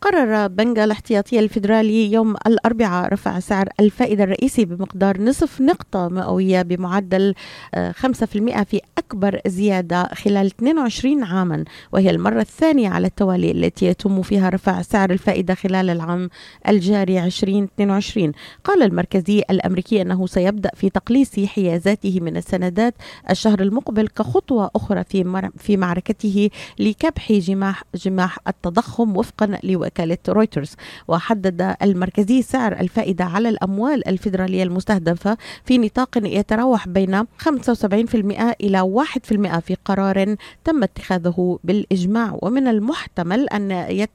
قرر بنك الاحتياطي الفيدرالي يوم الأربعاء رفع سعر الفائدة الرئيسي بمقدار نصف نقطة مئوية بمعدل 5% آه، في أكبر زيادة خلال 22 عاما. وهي المرة الثانية على التوالي التي يتم فيها رفع سعر الفائدة خلال العام الجاري 2022 قال المركزي الأمريكي أنه سيبدأ في تقليص حيازاته من السندات الشهر المقبل كخطوة أخرى في في معركته لكبح جماح جماح التضخم وفقا لوكالة رويترز. وحدد المركزي سعر الفائدة على الأموال الفيدرالية المستهدفة في نطاق يتراوح بين 75% إلى 1% في قرار تم اتخاذه بالإجماع. ومن المحتمل أن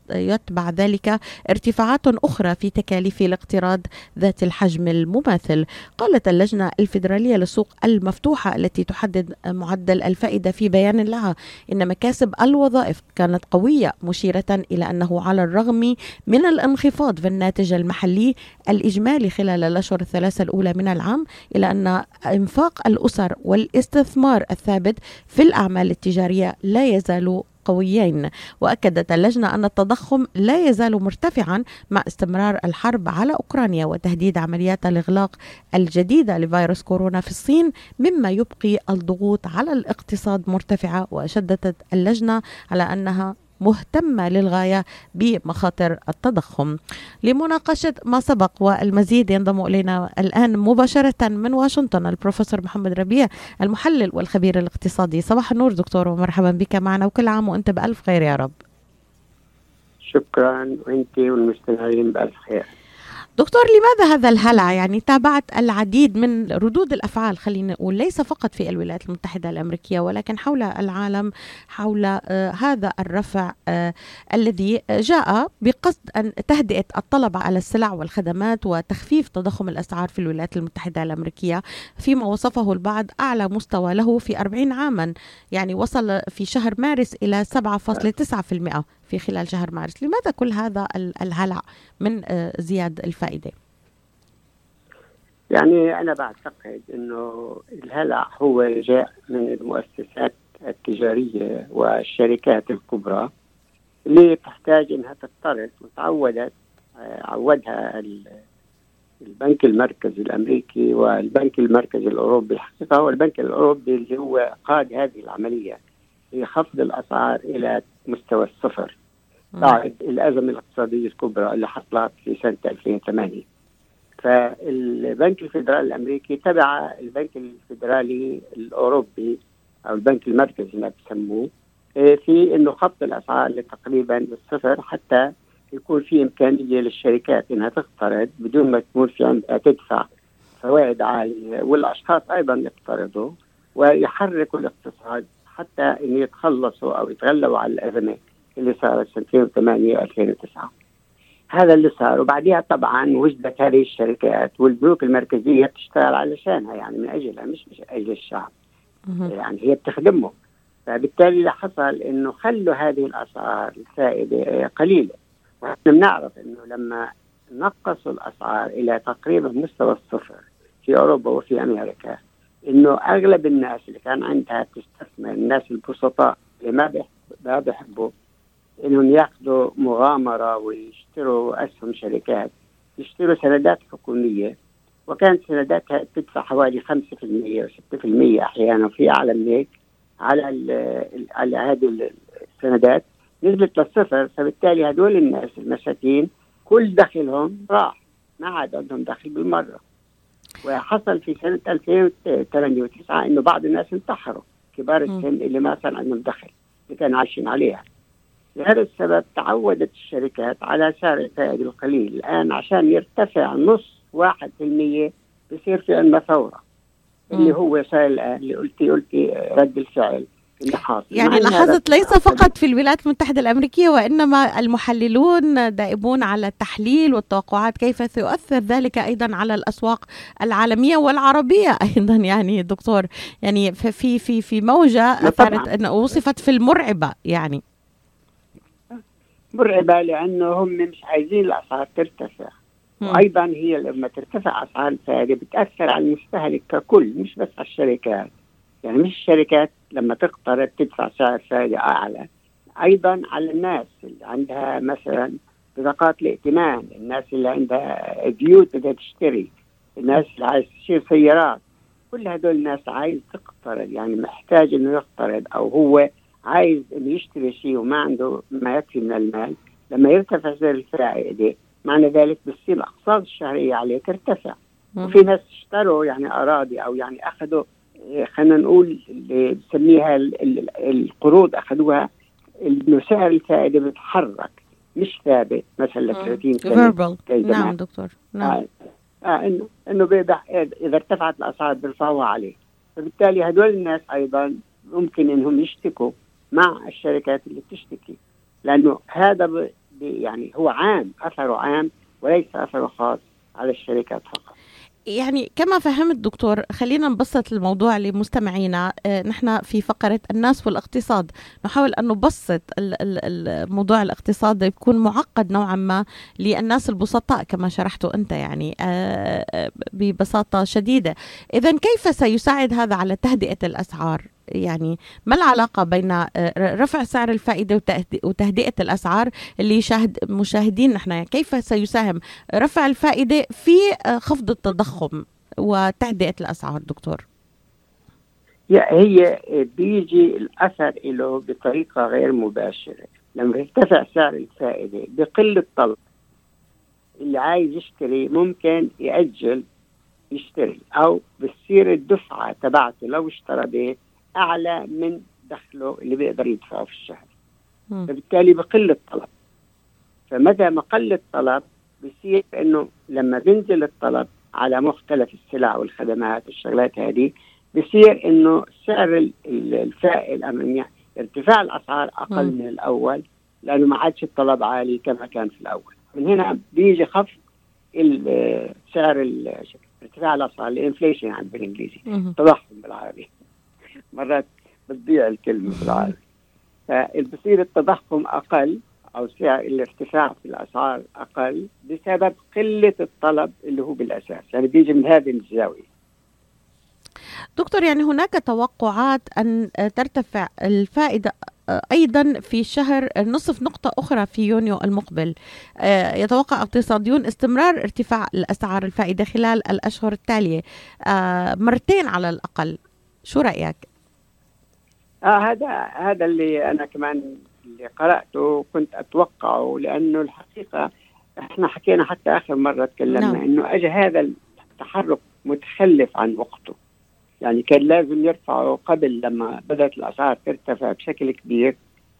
يتبع ذلك ارتفاعات أخرى في تكاليف الاقتراض ذات الحجم المماثل. قالت اللجنة الفيدرالية للسوق المفتوحة التي تحدد معدل الفائدة في بيان لها إن مكاسب الوظائف كانت قوية مشيرة إلى أنه على الرغم من الانخفاض في الناتج المحلي الإجمالي خلال الأشهر الثلاثة الأولى من العام إلى أن إنفاق الأسر والاستثمار الثابت في الأعمال التجارية لا يزال قويين. وأكدت اللجنة أن التضخم لا يزال مرتفعا مع استمرار الحرب على أوكرانيا وتهديد عمليات الإغلاق الجديدة لفيروس كورونا في الصين مما يبقي الضغوط على الاقتصاد مرتفعة. وأشددت اللجنة على أنها مهتمة للغاية بمخاطر التضخم. لمناقشة ما سبق والمزيد ينضم إلينا الآن مباشرة من واشنطن البروفيسور محمد ربيع المحلل والخبير الاقتصادي. صباح النور دكتور ومرحبا بك معنا وكل عام وأنت بألف خير يا رب. شكرا وأنت والمستمعين بألف خير. دكتور لماذا هذا الهلع؟ يعني تابعت العديد من ردود الأفعال خلينا نقول ليس فقط في الولايات المتحدة الأمريكية ولكن حول العالم حول آه هذا الرفع آه الذي جاء بقصد أن تهدئة الطلب على السلع والخدمات وتخفيف تضخم الأسعار في الولايات المتحدة الأمريكية فيما وصفه البعض أعلى مستوى له في 40 عاما يعني وصل في شهر مارس إلى 7.9% في خلال شهر مارس. لماذا كل هذا الهلع من آه، زياد الفائدة؟ يعني أنا بعتقد أنه الهلع هو جاء من المؤسسات التجارية والشركات الكبرى اللي تحتاج أنها تقترض وتعودت آه، عودها البنك المركزي الأمريكي والبنك المركزي الأوروبي. الحقيقة هو البنك الأوروبي اللي هو قاد هذه العملية في خفض الأسعار إلى مستوى الصفر. بعد الأزمة الاقتصادية الكبرى اللي حصلت في سنة 2008 فالبنك الفيدرالي الأمريكي تبع البنك الفيدرالي الأوروبي أو البنك المركزي ما بسموه إيه، في إنه خفض الأسعار لتقريبا الصفر حتى يكون في إمكانية للشركات إنها تقترض بدون ما تكون في عندها تدفع فوائد عالية والأشخاص أيضا يقترضوا ويحركوا الاقتصاد حتى إن يتخلصوا أو يتغلبوا على الازمات اللي صارت سنه 2008 2009 هذا اللي صار. وبعديها طبعا وجدت هذه الشركات والبنوك المركزية بتشتغل علشانها يعني من أجلها مش من أجل الشعب. يعني هي بتخدمه. فبالتالي اللي حصل إنه خلوا هذه الأسعار الفائده قليلة. وإحنا بنعرف إنه لما نقصوا الأسعار إلى تقريبا مستوى الصفر في أوروبا وفي أمريكا إنه أغلب الناس اللي كان عندها تستثمر الناس البسطاء اللي ما ما بيحبوا إنهم ياخذوا مغامرة ويشتروا أسهم شركات. يشتروا سندات حكومية وكانت سنداتها تدفع حوالي 5% و6% أحيانا في اعلى من هيك على على هذه السندات. نزلت للصفر فبالتالي هدول الناس المساكين كل دخلهم راح. ما عاد عندهم دخل بالمرة. وحصل في سنة 2008 و9 إنه بعض الناس انتحروا. كبار السن اللي ما صار عندهم دخل اللي كانوا عايشين عليها. لهذا السبب تعودت الشركات على سعر الفائدة القليل. الآن عشان يرتفع نص واحد في المية بصير في عندنا ثورة اللي هو صار الآن اللي قلتي قلتي رد الفعل يعني لاحظت ليس فقط في الولايات المتحدة الأمريكية وإنما المحللون دائبون على التحليل والتوقعات كيف سيؤثر ذلك أيضا على الأسواق العالمية والعربية أيضا؟ يعني دكتور يعني في في في موجة أثارت أن وصفت في المرعبة يعني. مرعبة لأنه هم مش عايزين الأسعار ترتفع. وأيضا هي لما ترتفع أسعار الفائدة بتأثر على المستهلك ككل مش بس على الشركات. يعني مش الشركات لما تقترض تدفع سعر فائدة أعلى. أيضا على الناس اللي عندها مثلا بطاقات الائتمان الناس اللي عندها بيوت بدها تشتري الناس اللي عايز تشتري سيارات. كل هدول الناس عايز تقترض يعني محتاج إنه يقترض أو هو عايز إنه يشتري شيء وما عنده ما يكفي من المال لما يرتفع سعر الفائده معنى ذلك بتصير الأقساط الشهرية عليه ترتفع. وفي ناس اشتروا يعني أراضي أو يعني أخذوا خلينا نقول اللي بسميها القروض أخذوها إنه سعر الفائدة بيتحرك مش ثابت مثلا 30 سنة نعم دكتور. نعم. آه آه انه إنه إذا ارتفعت الأسعار بيرفعوها عليه. فبالتالي هدول الناس أيضا ممكن إنهم يشتكوا مع الشركات اللي بتشتكي. لأنه هذا يعني هو عام أثره عام وليس أثره خاص على الشركات فقط. يعني كما فهمت دكتور خلينا نبسط الموضوع لمستمعينا. آه، نحن في فقرة الناس والاقتصاد. نحاول أن نبسط الموضوع الاقتصاد يكون معقد نوعا ما للناس البسطاء كما شرحتوا أنت يعني آه، آه، ببساطة شديدة. إذا كيف سيساعد هذا على تهدئة الأسعار؟ يعني ما العلاقة بين آه، رفع سعر الفائدة وتهدئة الأسعار اللي شاهد مشاهدين نحن؟ كيف سيساهم رفع الفائدة في آه، خفض التضخم وتهدئة الأسعار دكتور؟ هي بيجي الأثر له بطريقة غير مباشرة. لما يرتفع سعر الفائدة بقل الطلب اللي عايز يشتري ممكن يأجل يشتري أو بتصير الدفعة تبعته لو اشترى بيت أعلى من دخله اللي بيقدر يدفعه في الشهر. فبالتالي بقل الطلب. فمتى ما قل الطلب بصير إنه لما بينزل الطلب على مختلف السلع والخدمات والشغلات هذه بصير إنه سعر الفائل يعني ارتفاع الأسعار أقل م. من الأول لأنه ما عادش الطلب عالي كما كان في الأول. من هنا بيجي خفض سعر ارتفاع الأسعار الانفليشن يعني بالإنجليزي التضخم بالعربي. مرات بتضيع الكلمة بالعربي فبصير التضخم أقل أو سعر الارتفاع في الأسعار أقل بسبب قلة الطلب اللي هو بالأساس. يعني بيجي من هذه الزاوية. دكتور يعني هناك توقعات أن ترتفع الفائدة أيضا في شهر نصف نقطة أخرى في يونيو المقبل. يتوقع اقتصاديون استمرار ارتفاع الأسعار الفائدة خلال الأشهر التالية. مرتين على الأقل. شو رأيك؟ آه هذا هذا اللي أنا كمان اللي قرأته وكنت أتوقعه لأنه الحقيقة إحنا حكينا حتى آخر مرة تكلمنا نعم. إنه اجى هذا التحرك متخلف عن وقته. يعني كان لازم يرفعه قبل لما بدأت الأسعار ترتفع بشكل كبير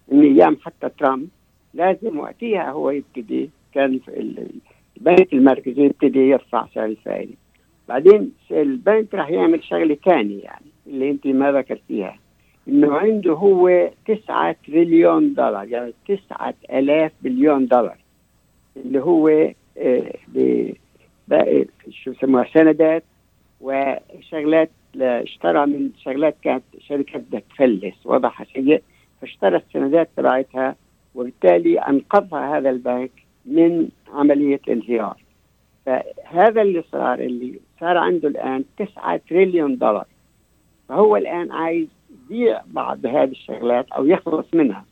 من أيام حتى ترامب لازم وقتها هو يبتدي كان البنك المركزي يبتدي يرفع سعر الفائدة. بعدين البنك راح يعمل شغلة ثانية يعني. اللي انت ما ذكرتيها انه عنده هو 9 تريليون دولار يعني 9000 بليون دولار اللي هو آه، شو يسموها سندات وشغلات اشترى من شغلات كانت شركات بدها تفلس وضعها سيء فاشترى السندات تبعتها وبالتالي أنقذها هذا البنك من عملية الانهيار. فهذا اللي صار اللي صار عنده الآن 9 تريليون دولار. فهو الآن عايز يبيع بعض هذه الشغلات أو يخلص منها.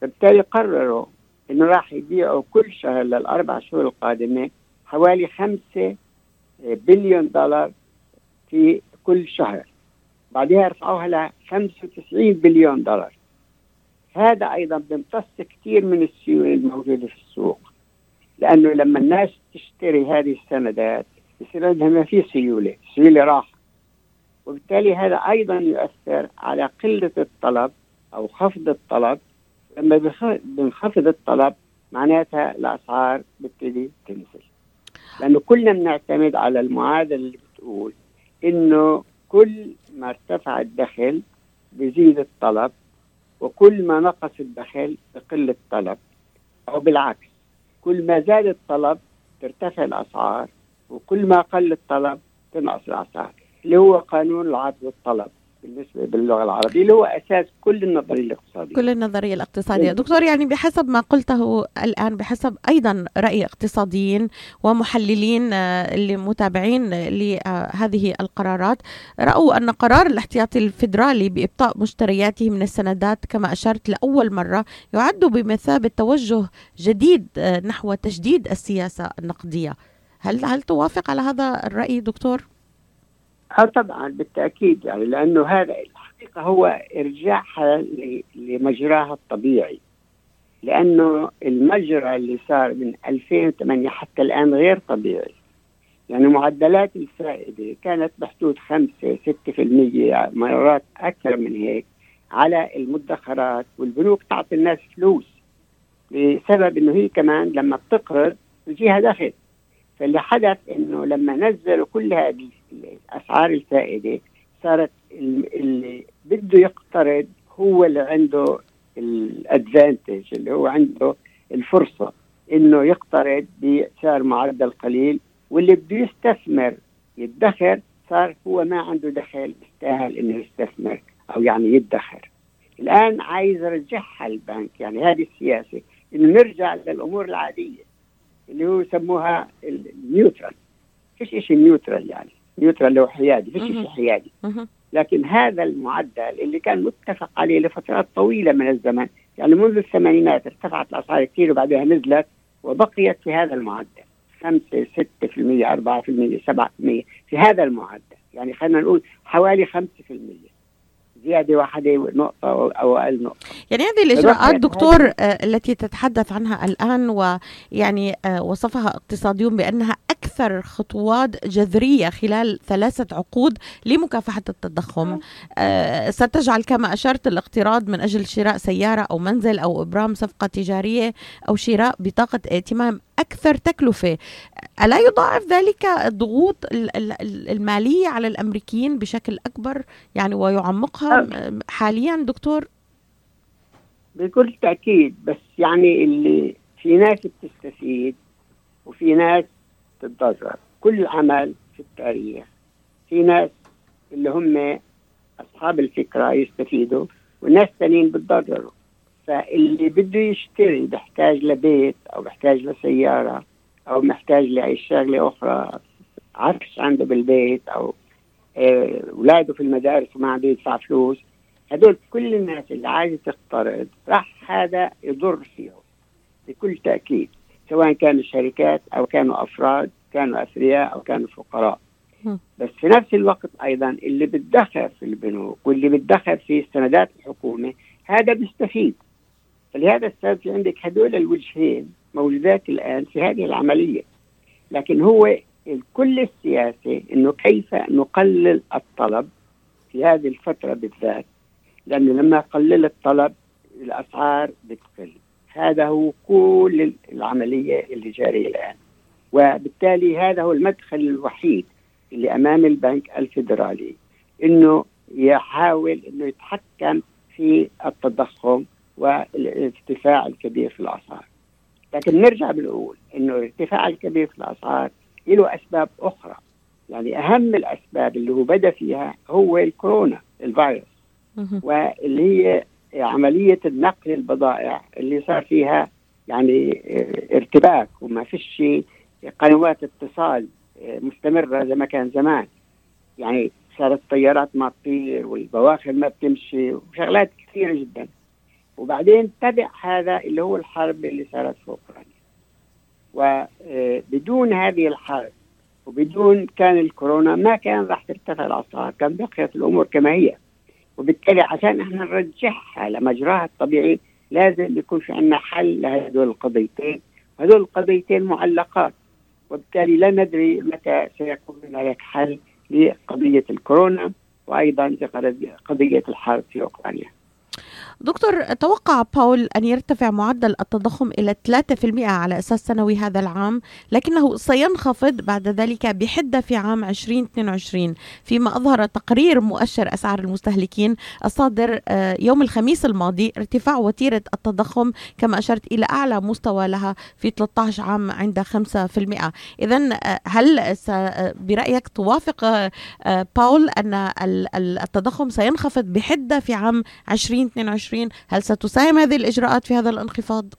فبالتالي قرروا انه راح يبيعوا كل شهر للأربع شهور القادمة حوالي خمسة بليون دولار في كل شهر. بعدها يرفعوها ل 95 بليون دولار. هذا أيضا بيمتص كثير من السيولة الموجودة في السوق لأنه لما الناس تشتري هذه السندات يصير عندها ما في سيولة، سيولة راح وبالتالي هذا أيضا يؤثر على قلة الطلب أو خفض الطلب. لما بنخفض الطلب معناتها الأسعار بتبتدي تنزل. لأنه كلنا بنعتمد على المعادلة اللي بتقول إنه كل ما ارتفع الدخل بيزيد الطلب وكل ما نقص الدخل بقل الطلب. أو بالعكس كل ما زاد الطلب ترتفع الأسعار وكل ما قل الطلب تنقص الأسعار. اللي هو قانون العرض والطلب بالنسبة باللغة العربية اللي هو أساس كل النظرية الاقتصادية. كل النظرية الاقتصادية. دكتور يعني بحسب ما قلته الآن بحسب أيضا رأي اقتصاديين ومحللين آه، اللي متابعين لهذه القرارات رأوا أن قرار الاحتياطي الفيدرالي بإبطاء مشترياته من السندات كما أشرت لأول مرة يعد بمثابه توجه جديد آه، نحو تجديد السياسة النقدية. هل هل توافق على هذا الرأي دكتور؟ آه طبعا بالتأكيد يعني لأنه هذا الحقيقة هو إرجاعها لمجراها الطبيعي. لأنه المجرى اللي صار من 2008 حتى الآن غير طبيعي. يعني معدلات الفائدة كانت بحدود 5 6% مرات أكثر من هيك على المدخرات والبنوك تعطي الناس فلوس لسبب إنه هي كمان لما بتقرض بيجيها دخل. فاللي حدث إنه لما نزلوا كل هذه اسعار الفائده صارت اللي بده يقترض هو اللي عنده الأدفانتج اللي هو عنده الفرصة إنه يقترض بسعر معدل قليل واللي بده يستثمر يدخر صار هو ما عنده دخل يستاهل إنه يستثمر أو يعني يدخر. الآن عايز يرجعها البنك يعني هذه السياسة إنه نرجع للأمور العادية اللي هو يسموها ال neutral فيش شيء neutral يعني. neutral اللي هو حيادي فيش شيء حيادي. لكن هذا المعدل اللي كان متفق عليه لفترات طويلة من الزمن يعني منذ الثمانينات ارتفعت الأسعار كثير وبعدها نزلت وبقيت في هذا المعدل. 5 6% 4% 7% في هذا المعدل. يعني خلينا نقول حوالي 5% زيادة واحدة نقطة أو أقل نقطة. يعني هذه الإجراءات دكتور آه التي تتحدث عنها الآن ويعني آه وصفها اقتصاديون بأنها أكثر خطوات جذرية خلال ثلاثة عقود لمكافحة التضخم. آه ستجعل كما أشرت الاقتراض من أجل شراء سيارة أو منزل أو إبرام صفقة تجارية أو شراء بطاقة ائتمان أكثر تكلفة. ألا يضاعف ذلك الضغوط المالية على الأمريكيين بشكل أكبر يعني ويعمقها حاليا دكتور؟ بكل تأكيد بس يعني اللي في ناس بتستفيد وفي ناس تتضرر كل عمل في التاريخ. في ناس اللي هم أصحاب الفكرة يستفيدوا والناس الثانيين بتضرروا فاللي بده يشتري بحتاج لبيت أو بحتاج لسيارة أو محتاج لاي شغلة أخرى عفش عنده بالبيت أو آه، اولاده في المدارس وما عم يدفع فلوس هدول كل الناس اللي عايزة تقترض راح هذا يضر فيهم بكل تأكيد سواء كانوا شركات أو كانوا أفراد كانوا أثرياء أو كانوا فقراء. بس في نفس الوقت أيضا اللي بتدخر في البنوك واللي بتدخر في سندات الحكومة هذا بيستفيد. فلهذا السبب في عندك هدول الوجهين موجودات الآن في هذه العملية. لكن هو كل السياسة أنه كيف نقلل الطلب في هذه الفترة بالذات؟ لأنه لما قلل الطلب الأسعار بتقل. هذا هو كل العملية اللي جارية الآن. وبالتالي هذا هو المدخل الوحيد اللي أمام البنك الفيدرالي. أنه يحاول أنه يتحكم في التضخم والارتفاع الكبير في الأسعار. لكن نرجع بنقول إنه الارتفاع الكبير في الأسعار له أسباب أخرى. يعني أهم الأسباب اللي هو بدأ فيها هو الكورونا الفيروس. واللي هي عملية النقل البضائع اللي صار فيها يعني ارتباك وما فيش قنوات اتصال مستمرة زي ما كان زمان. يعني صارت الطيارات ما تطير والبواخر ما بتمشي وشغلات كثيرة جدا. وبعدين تبع هذا اللي هو الحرب اللي صارت في أوكرانيا. وبدون هذه الحرب وبدون كان الكورونا ما كان راح ترتفع الأسعار كان بقيت الأمور كما هي. وبالتالي عشان إحنا نرجعها لمجراها الطبيعي لازم يكون في عندنا حل لهذول القضيتين. هذول القضيتين معلقات. وبالتالي لا ندري متى سيكون هناك حل لقضية الكورونا وأيضا لقضية الحرب في أوكرانيا. دكتور توقع باول أن يرتفع معدل التضخم إلى 3% على أساس سنوي هذا العام لكنه سينخفض بعد ذلك بحدة في عام 2022 فيما أظهر تقرير مؤشر أسعار المستهلكين الصادر آه، يوم الخميس الماضي ارتفاع وتيرة التضخم كما أشرت إلى أعلى مستوى لها في 13 عام عند 5% إذا آه، هل آه، برأيك توافق باول أن التضخم سينخفض بحدة في عام 2022 هل ستساهم هذه الإجراءات في هذا الانخفاض؟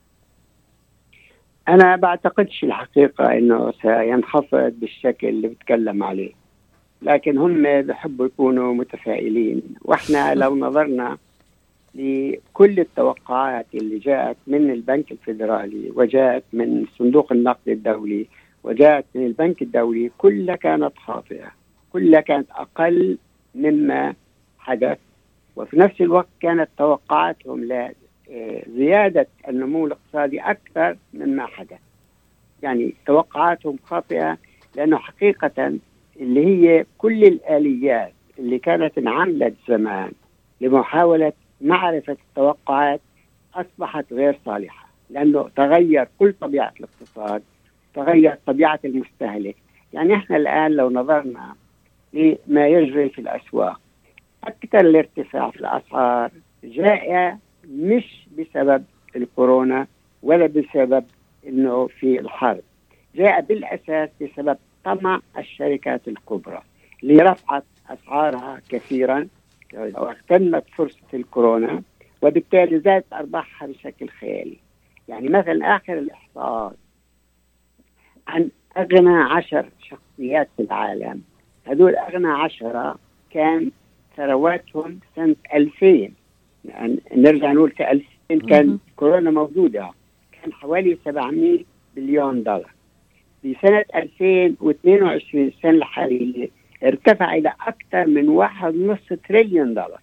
أنا بعتقدش الحقيقة أنه سينخفض بالشكل اللي بتكلم عليه. لكن هم بحبوا يكونوا متفائلين. وإحنا لو نظرنا لكل التوقعات اللي جاءت من البنك الفيدرالي وجاءت من صندوق النقد الدولي وجاءت من البنك الدولي كلها كانت خاطئة. كلها كانت أقل مما حدث وفي نفس الوقت كانت توقعاتهم لزيادة النمو الاقتصادي أكثر مما حدث. يعني توقعاتهم خاطئة لأنه حقيقة اللي هي كل الآليات اللي كانت انعملت زمان لمحاولة معرفة التوقعات أصبحت غير صالحة لأنه تغير كل طبيعة الاقتصاد تغير طبيعة المستهلك. يعني إحنا الآن لو نظرنا لما يجري في الأسواق أكثر الارتفاع في الأسعار جاء مش بسبب الكورونا ولا بسبب إنه في الحرب. جاء بالأساس بسبب طمع الشركات الكبرى اللي رفعت أسعارها كثيرا واغتنمت فرصة الكورونا وبالتالي زادت أرباحها بشكل خيالي. يعني مثلا آخر الإحصاءات عن أغنى عشر شخصيات في العالم هذول أغنى عشرة كان ثرواتهم سنة 2000 يعني نرجع نقول في 2000 كان كورونا موجودة. كان حوالي 700 بليون دولار. في سنة 2022 السنة الحالية ارتفع إلى أكثر من واحد ونص تريليون دولار.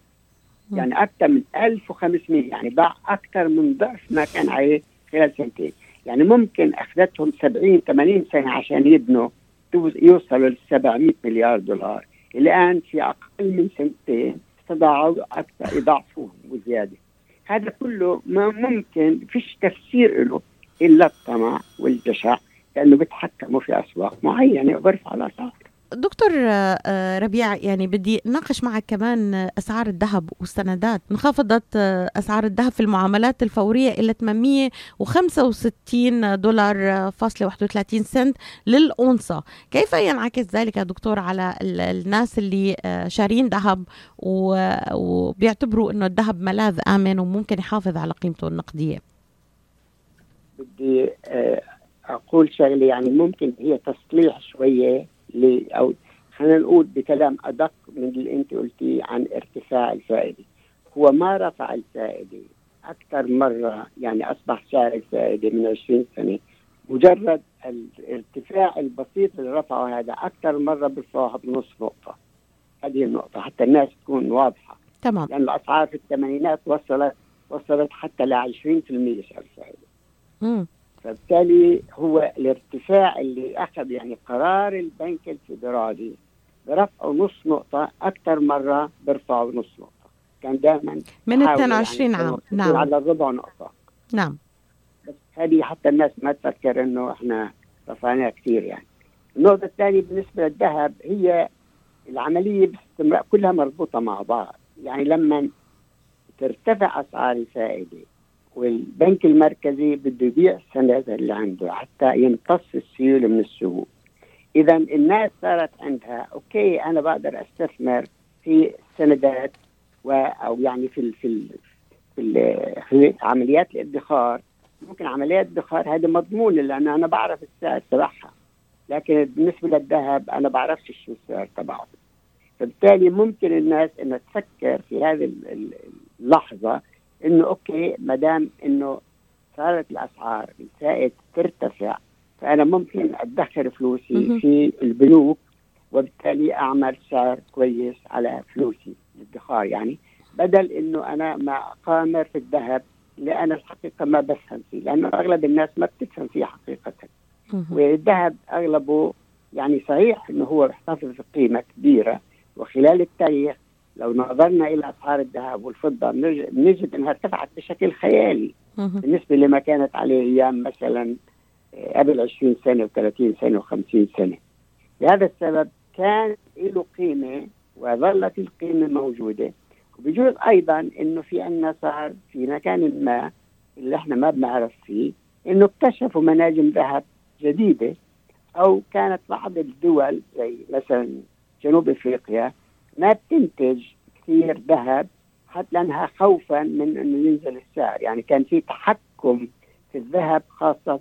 يعني أكثر من 1500 يعني باع أكثر من ضعف ما كان عليه خلال سنتين. يعني ممكن أخذتهم 70 80 سنة عشان يبنوا يوصلوا ل 700 مليار دولار. الآن في أقل من سنتين استطاعوا أكثر يضاعفوهم وزيادة. هذا كله ما ممكن فيش تفسير له إلا الطمع والجشع لأنه بيتحكموا في أسواق معينة وبرفع الأسعار. دكتور آه، آه، ربيع يعني بدي ناقش معك كمان أسعار الذهب والسندات. انخفضت آه، أسعار الذهب في المعاملات الفورية إلى 865 دولار فاصلة 31 سنت للأونصة. كيف ينعكس ذلك دكتور على الناس اللي شارين ذهب وبيعتبروا إنه الذهب ملاذ آمن وممكن يحافظ على قيمته النقدية؟ بدي أقول شغلة يعني ممكن هي تصليح شوية. أو خلينا نقول بكلام أدق من اللي أنت قلتيه عن ارتفاع الفائدة. هو ما رفع الفائدة أكثر مرة يعني أصبح سعر الفائدة من 20 سنة. مجرد الارتفاع البسيط اللي رفعه هذا أكثر مرة بيرفعوها بنص نقطة. هذه النقطة حتى الناس تكون واضحة. تمام. لأن الاسعار في الثمانينات وصلت وصلت حتى ل 20% سعر الفائدة. فبالتالي هو الارتفاع اللي أخذ يعني قرار البنك الفيدرالي برفعه نص نقطة أكثر مرة برفعه نص نقطة. كان دائما من 22 يعني عام. نعم. على ربع نقطة. نعم. بس هذه حتى الناس ما تفكر إنه إحنا رفعناها كثير يعني. النقطة الثانية بالنسبة للذهب هي العملية باستمرار كلها مربوطة مع بعض. يعني لما ترتفع أسعار الفائدة والبنك المركزي بده يبيع السندات اللي عنده حتى يمتص السيولة من السوق. اذا الناس صارت عندها أوكي أنا بقدر أستثمر في السندات و أو يعني في في في, في عمليات الادخار. ممكن عمليات الادخار هذه مضمونة لأن أنا بعرف السعر تبعها. لكن بالنسبة للذهب أنا بعرفش شو السعر تبعه. فبالتالي ممكن الناس إنها تفكر في هذه اللحظة إنه أوكي ما دام إنه صارت الأسعار الفائد ترتفع فأنا ممكن ادخر فلوسي في البنوك وبالتالي أعمل سعر كويس على فلوسي الادخار يعني. بدل إنه أنا ما اقامر في الذهب اللي أنا الحقيقة ما بفهم فيه لأنه أغلب الناس ما بتفهم فيه حقيقة. والذهب أغلبه يعني صحيح إنه هو بيحتفظ بقيمة كبيرة وخلال التاريخ لو نظرنا إلى أسعار الذهب والفضة نجد أنها ارتفعت بشكل خيالي بالنسبة لما كانت عليه أيام مثلا آه، قبل 20 سنة و30 سنة و50 سنة. لهذا السبب كان له قيمة وظلت القيمة موجودة. وبجوز أيضا إنه في عندنا صار في مكان ما اللي إحنا ما بنعرف فيه إنه اكتشفوا مناجم ذهب جديدة أو كانت بعض الدول زي مثلا جنوب إفريقيا ما بتنتج كثير ذهب حتى لأنها خوفا من إنه ينزل السعر. يعني كان في تحكم في الذهب خاصة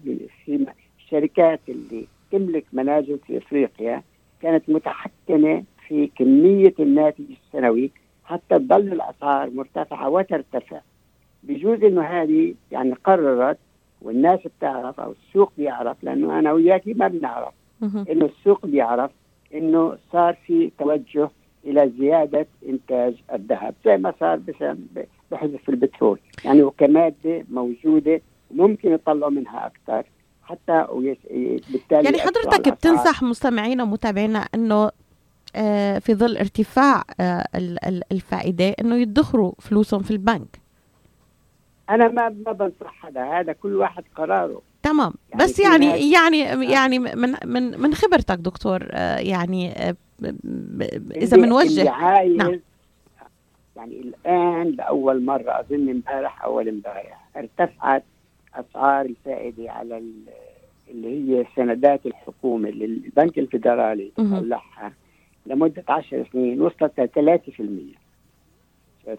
في الشركات اللي تملك مناجم في إفريقيا كانت متحكمة في كمية الناتج السنوي حتى تظل الأسعار مرتفعة وترتفع. بجوز إنه هذه يعني قررت والناس بتعرف أو السوق بيعرف لأنه أنا وياكي ما بنعرف. إنه السوق بيعرف إنه صار في توجه إلى زيادة إنتاج الذهب زي ما صار بحذف البترول. يعني وكمادة موجودة ممكن يطلعوا منها أكثر حتى بالتالي يعني حضرتك بتنصح مستمعينا ومتابعينا إنه آه، في ظل ارتفاع آه، الفائدة إنه يدخروا فلوسهم في البنك؟ أنا ما ما بنصح هذا هذا كل واحد قراره. تمام. يعني بس يعني يعني يعني من من من خبرتك دكتور آه، يعني إذا بنوجه نعم. يعني الآن لأول مرة أظن امبارح أول امبارح ارتفعت أسعار الفائدة على اللي هي سندات الحكومة اللي البنك الفدرالي طلعها لمدة 10 سنين وصلت ل 3%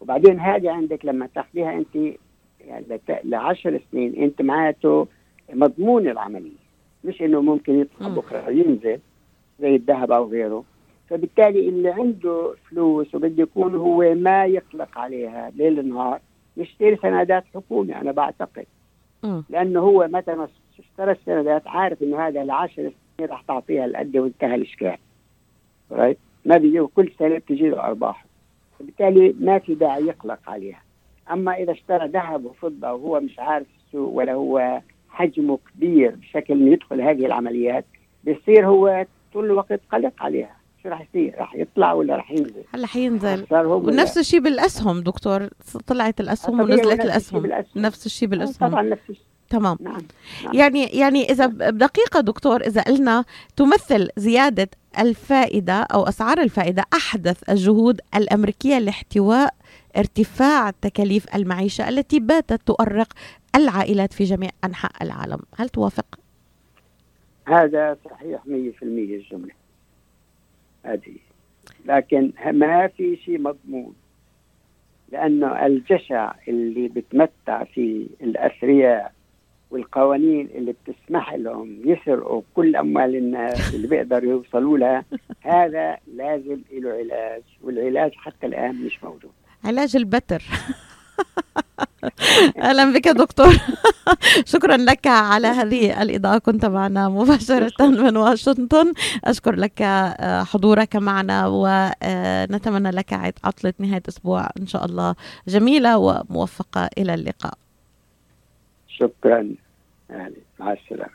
وبعدين هذه عندك لما تاخذيها أنت يعني ل 10 سنين أنت معناته مضمون العملية. مش إنه ممكن يطلع بكرة ينزل. زي الذهب أو غيره. فبالتالي اللي عنده فلوس وبده يكون هو ما يقلق عليها ليل نهار يشتري سندات حكومي أنا بعتقد. لأنه هو متى ما اشترى السندات عارف إنه هذا العشر سنين راح تعطيها القد وانتهى الإشكال. رايت ما بيجي كل سنة بتجي له أرباح. فبالتالي ما في داعي يقلق عليها. أما إذا اشترى ذهب وفضة وهو مش عارف السوق ولا هو حجمه كبير بشكل إنه يدخل هذه العمليات بيصير هو طول الوقت قلق عليها شو راح يصير؟ راح يطلع ولا راح ينزل؟ هلا حينزل ونفس الشيء بالأسهم دكتور طلعت الأسهم ونزلت الأسهم نفس الشيء آه، بالأسهم طبعا نفس الشيء تمام نعم. نعم. يعني يعني إذا بدقيقة دكتور إذا قلنا تمثل زيادة الفائدة أو أسعار الفائدة أحدث الجهود الأمريكية لاحتواء ارتفاع تكاليف المعيشة التي باتت تؤرق العائلات في جميع أنحاء العالم، هل توافق؟ هذا صحيح 100% الجملة. هذه. لكن ما في شيء مضمون. لأنه الجشع اللي بتمتع فيه الأثرياء والقوانين اللي بتسمح لهم يسرقوا كل أموال الناس اللي بيقدروا يوصلوا لها هذا لازم له علاج. والعلاج حتى الآن مش موجود. علاج البتر. أهلا بك دكتور. شكرا لك على هذه الإضاءة. كنت معنا مباشرة من واشنطن. أشكر لك آه، حضورك معنا ونتمنى لك عطلة نهاية أسبوع إن شاء الله جميلة وموفقة. إلى اللقاء. شكرا. مع السلامة.